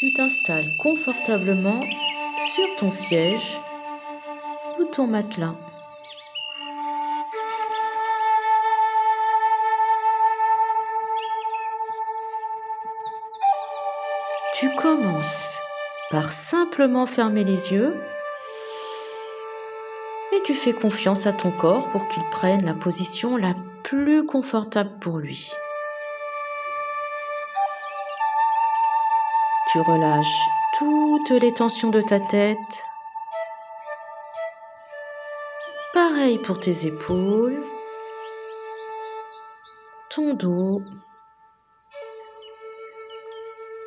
Tu t'installes confortablement sur ton siège ou ton matelas. Tu commences par simplement fermer les yeux et tu fais confiance à ton corps pour qu'il prenne la position la plus confortable pour lui. Tu relâches toutes les tensions de ta tête. Pareil pour tes épaules, ton dos,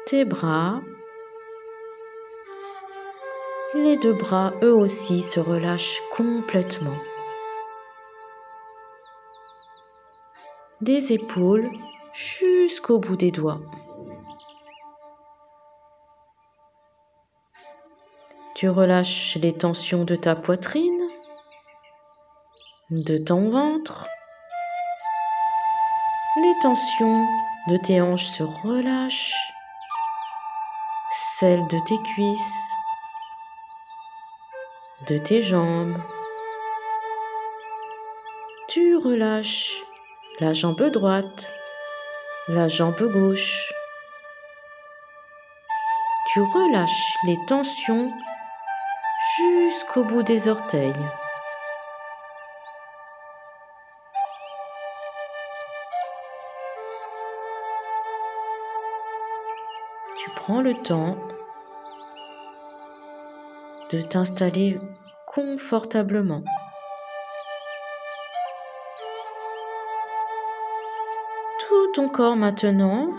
tes bras. Les deux bras, eux aussi, se relâchent complètement. Des épaules jusqu'au bout des doigts. Tu relâches les tensions de ta poitrine, de ton ventre. Les tensions de tes hanches se relâchent, celles de tes cuisses, de tes jambes. Tu relâches la jambe droite, la jambe gauche. Tu relâches les tensions jusqu'au bout des orteils. Tu prends le temps de t'installer confortablement. Tout ton corps maintenant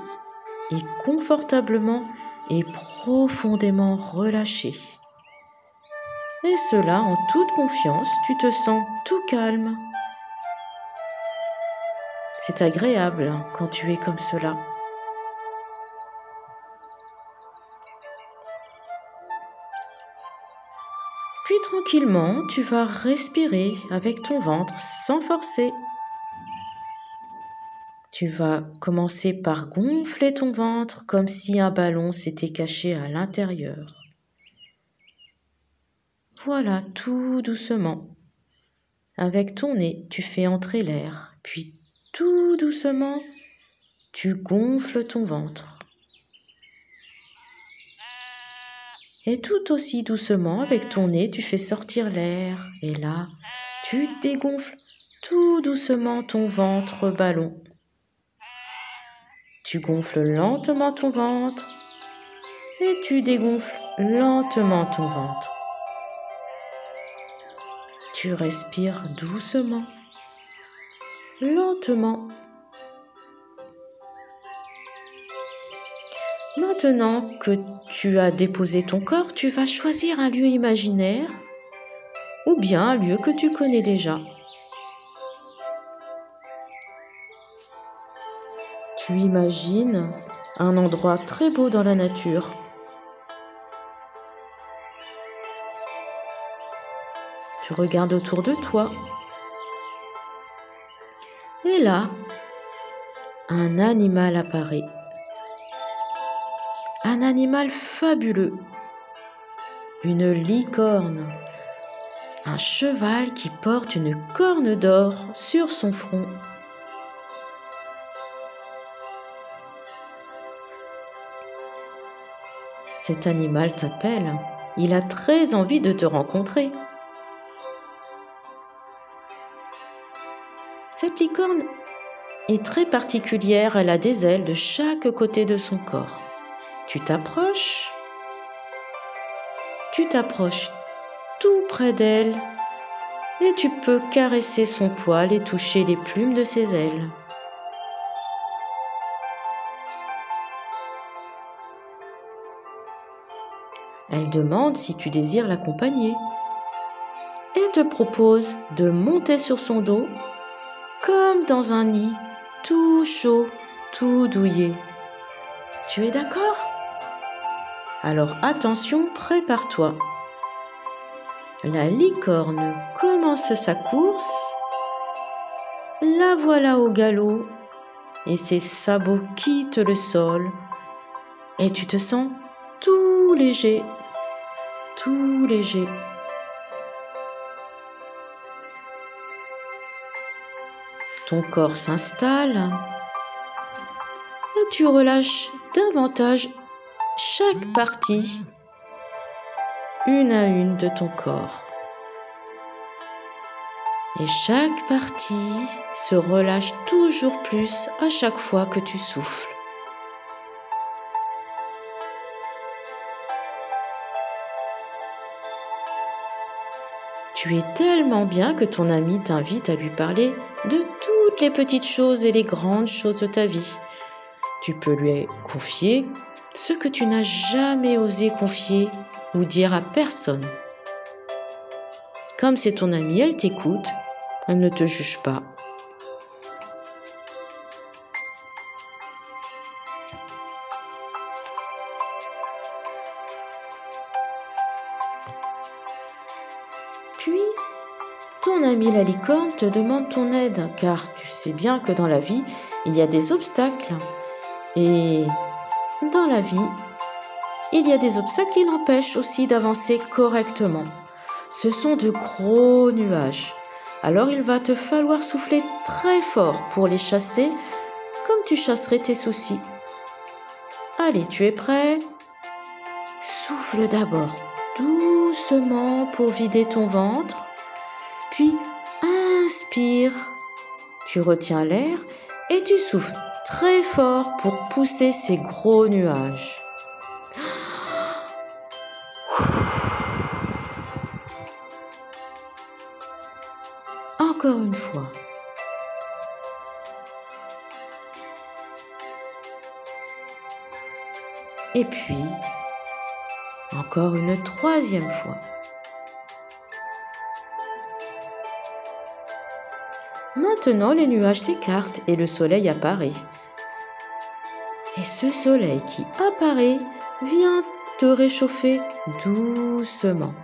est confortablement et profondément relâché. Et cela en toute confiance, tu te sens tout calme. C'est agréable quand tu es comme cela. Puis tranquillement, tu vas respirer avec ton ventre sans forcer. Tu vas commencer par gonfler ton ventre comme si un ballon s'était caché à l'intérieur. Voilà, tout doucement. Avec ton nez, tu fais entrer l'air, puis tout doucement, tu gonfles ton ventre. Et tout aussi doucement, avec ton nez, tu fais sortir l'air. Et là, tu dégonfles tout doucement ton ventre ballon. Tu gonfles lentement ton ventre et tu dégonfles lentement ton ventre. Tu respires doucement, lentement. Maintenant que tu as déposé ton corps, tu vas choisir un lieu imaginaire ou bien un lieu que tu connais déjà. Tu imagines un endroit très beau dans la nature Tu regardes autour de toi. Et là, un animal apparaît. Un animal fabuleux. Une licorne. Un cheval qui porte une corne d'or sur son front. Cet animal t'appelle. Il a très envie de te rencontrer. Cette licorne est très particulière, elle a des ailes de chaque côté de son corps. Tu t'approches, tu t'approches tout près d'elle et tu peux caresser son poil et toucher les plumes de ses ailes. Elle demande si tu désires l'accompagner et te propose de monter sur son dos comme dans un nid, tout chaud, tout douillet. Tu es d'accord? Alors attention, prépare-toi. La licorne commence sa course. La voilà au galop et ses sabots quittent le sol et tu te sens tout léger, tout léger. Ton corps s'installe et tu relâches davantage chaque partie, une à une de ton corps. Et chaque partie se relâche toujours plus à chaque fois que tu souffles. Tu es tellement bien que ton ami t'invite à lui parler de les petites choses et les grandes choses de ta vie. Tu peux lui confier ce que tu n'as jamais osé confier ou dire à personne. Comme c'est ton ami, elle t'écoute, elle ne te juge pas. Puis, ton ami la licorne te demande ton aide, car tu sais bien que dans la vie, il y a des obstacles. Et dans la vie, il y a des obstacles qui l'empêchent aussi d'avancer correctement. Ce sont de gros nuages. Alors il va te falloir souffler très fort pour les chasser comme tu chasserais tes soucis. Allez, tu es prêt? Souffle d'abord doucement pour vider ton ventre, Tu retiens l'air et tu souffles très fort pour pousser ces gros nuages. Encore une fois. Et puis, encore une troisième fois. Maintenant, les nuages s'écartent et le soleil apparaît. Et ce soleil qui apparaît vient te réchauffer doucement.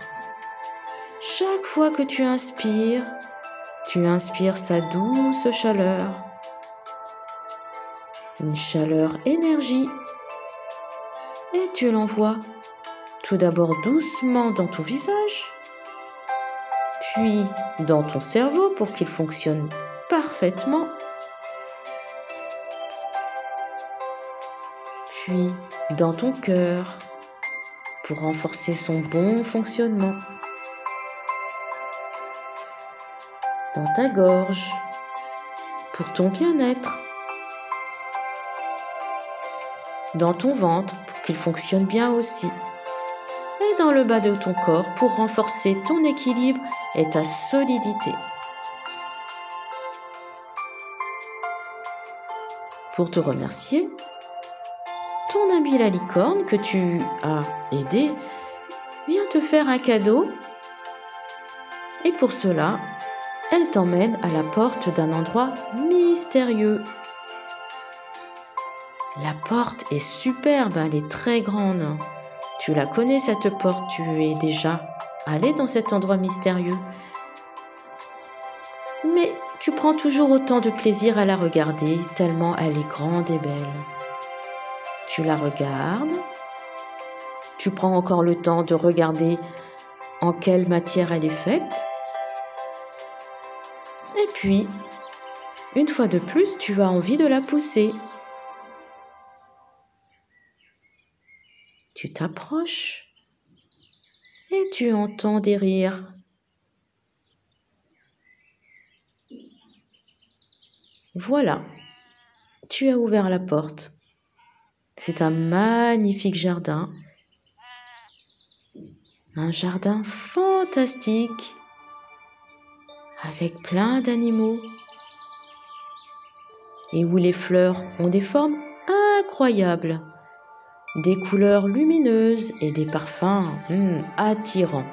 Chaque fois que tu inspires, tu inspires sa douce chaleur, une chaleur énergie, et tu l'envoies tout d'abord doucement dans ton visage, puis dans ton cerveau pour qu'il fonctionne parfaitement, puis dans ton cœur pour renforcer son bon fonctionnement, dans ta gorge pour ton bien-être, dans ton ventre pour qu'il fonctionne bien aussi. Dans le bas de ton corps pour renforcer ton équilibre et ta solidité. Pour te remercier, ton ami la licorne que tu as aidé vient te faire un cadeau et pour cela, elle t'emmène à la porte d'un endroit mystérieux. La porte est superbe, elle est très grande. Tu la connais cette porte, tu es déjà allé dans cet endroit mystérieux. Mais tu prends toujours autant de plaisir à la regarder, tellement elle est grande et belle. Tu la regardes, tu prends encore le temps de regarder en quelle matière elle est faite. Et puis, une fois de plus, tu as envie de la pousser. Tu t'approches et tu entends des rires. Voilà, tu as ouvert la porte. C'est un magnifique jardin. Un jardin fantastique avec plein d'animaux et où les fleurs ont des formes incroyables des couleurs lumineuses et des parfums hmm, attirants.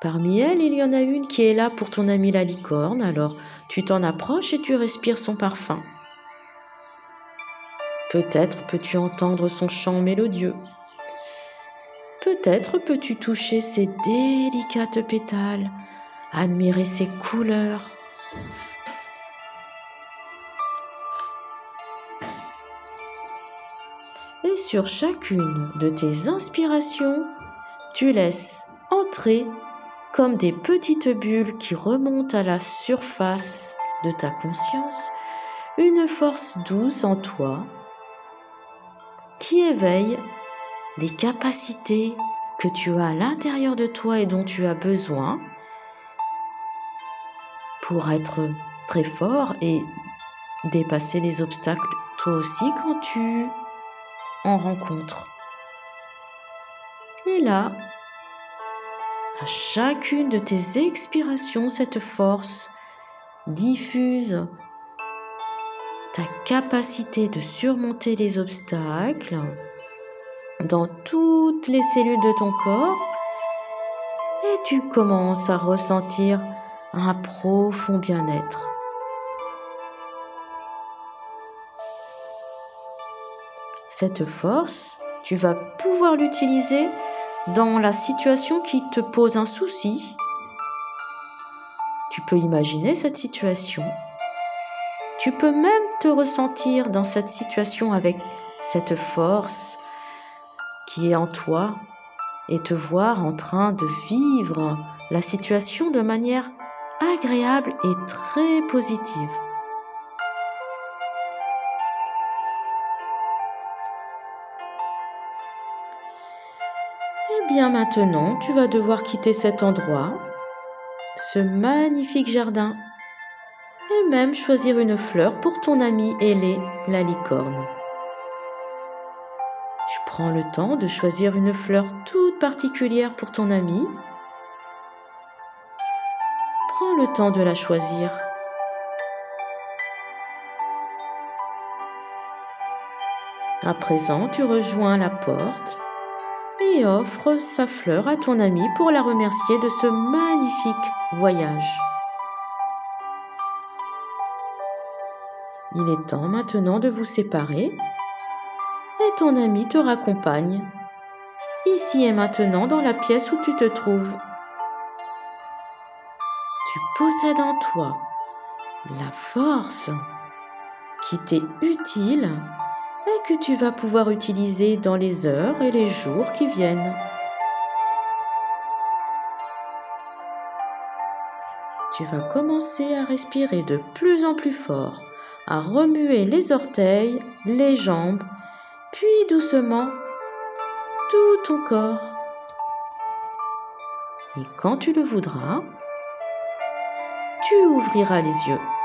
Parmi elles, il y en a une qui est là pour ton ami la licorne, alors tu t'en approches et tu respires son parfum. Peut-être peux-tu entendre son chant mélodieux. Peut-être peux-tu toucher ses délicates pétales, admirer ses couleurs. Et sur chacune de tes inspirations, tu laisses entrer comme des petites bulles qui remontent à la surface de ta conscience, une force douce en toi qui éveille des capacités que tu as à l'intérieur de toi et dont tu as besoin pour être très fort et dépasser les obstacles toi aussi quand tu en rencontres. Et là, à chacune de tes expirations, cette force diffuse ta capacité de surmonter les obstacles dans toutes les cellules de ton corps et tu commences à ressentir un profond bien-être. Cette force, tu vas pouvoir l'utiliser dans la situation qui te pose un souci. Tu peux imaginer cette situation. Tu peux même te ressentir dans cette situation avec cette force qui est en toi et te voir en train de vivre la situation de manière agréable et très positive. Bien maintenant, tu vas devoir quitter cet endroit, ce magnifique jardin, et même choisir une fleur pour ton ami ailé, la licorne. Tu prends le temps de choisir une fleur toute particulière pour ton ami Prends le temps de la choisir. À présent, tu rejoins la porte et offres sa fleur à ton ami pour la remercier de ce magnifique voyage. Il est temps maintenant de vous séparer et ton ami te raccompagne ici et maintenant dans la pièce où tu te trouves tu possèdes en toi la force qui t'est utile et que tu vas pouvoir utiliser dans les heures et les jours qui viennent. Tu vas commencer à respirer de plus en plus fort, à remuer les orteils, les jambes, puis doucement tout ton corps. Et quand tu le voudras, tu ouvriras les yeux.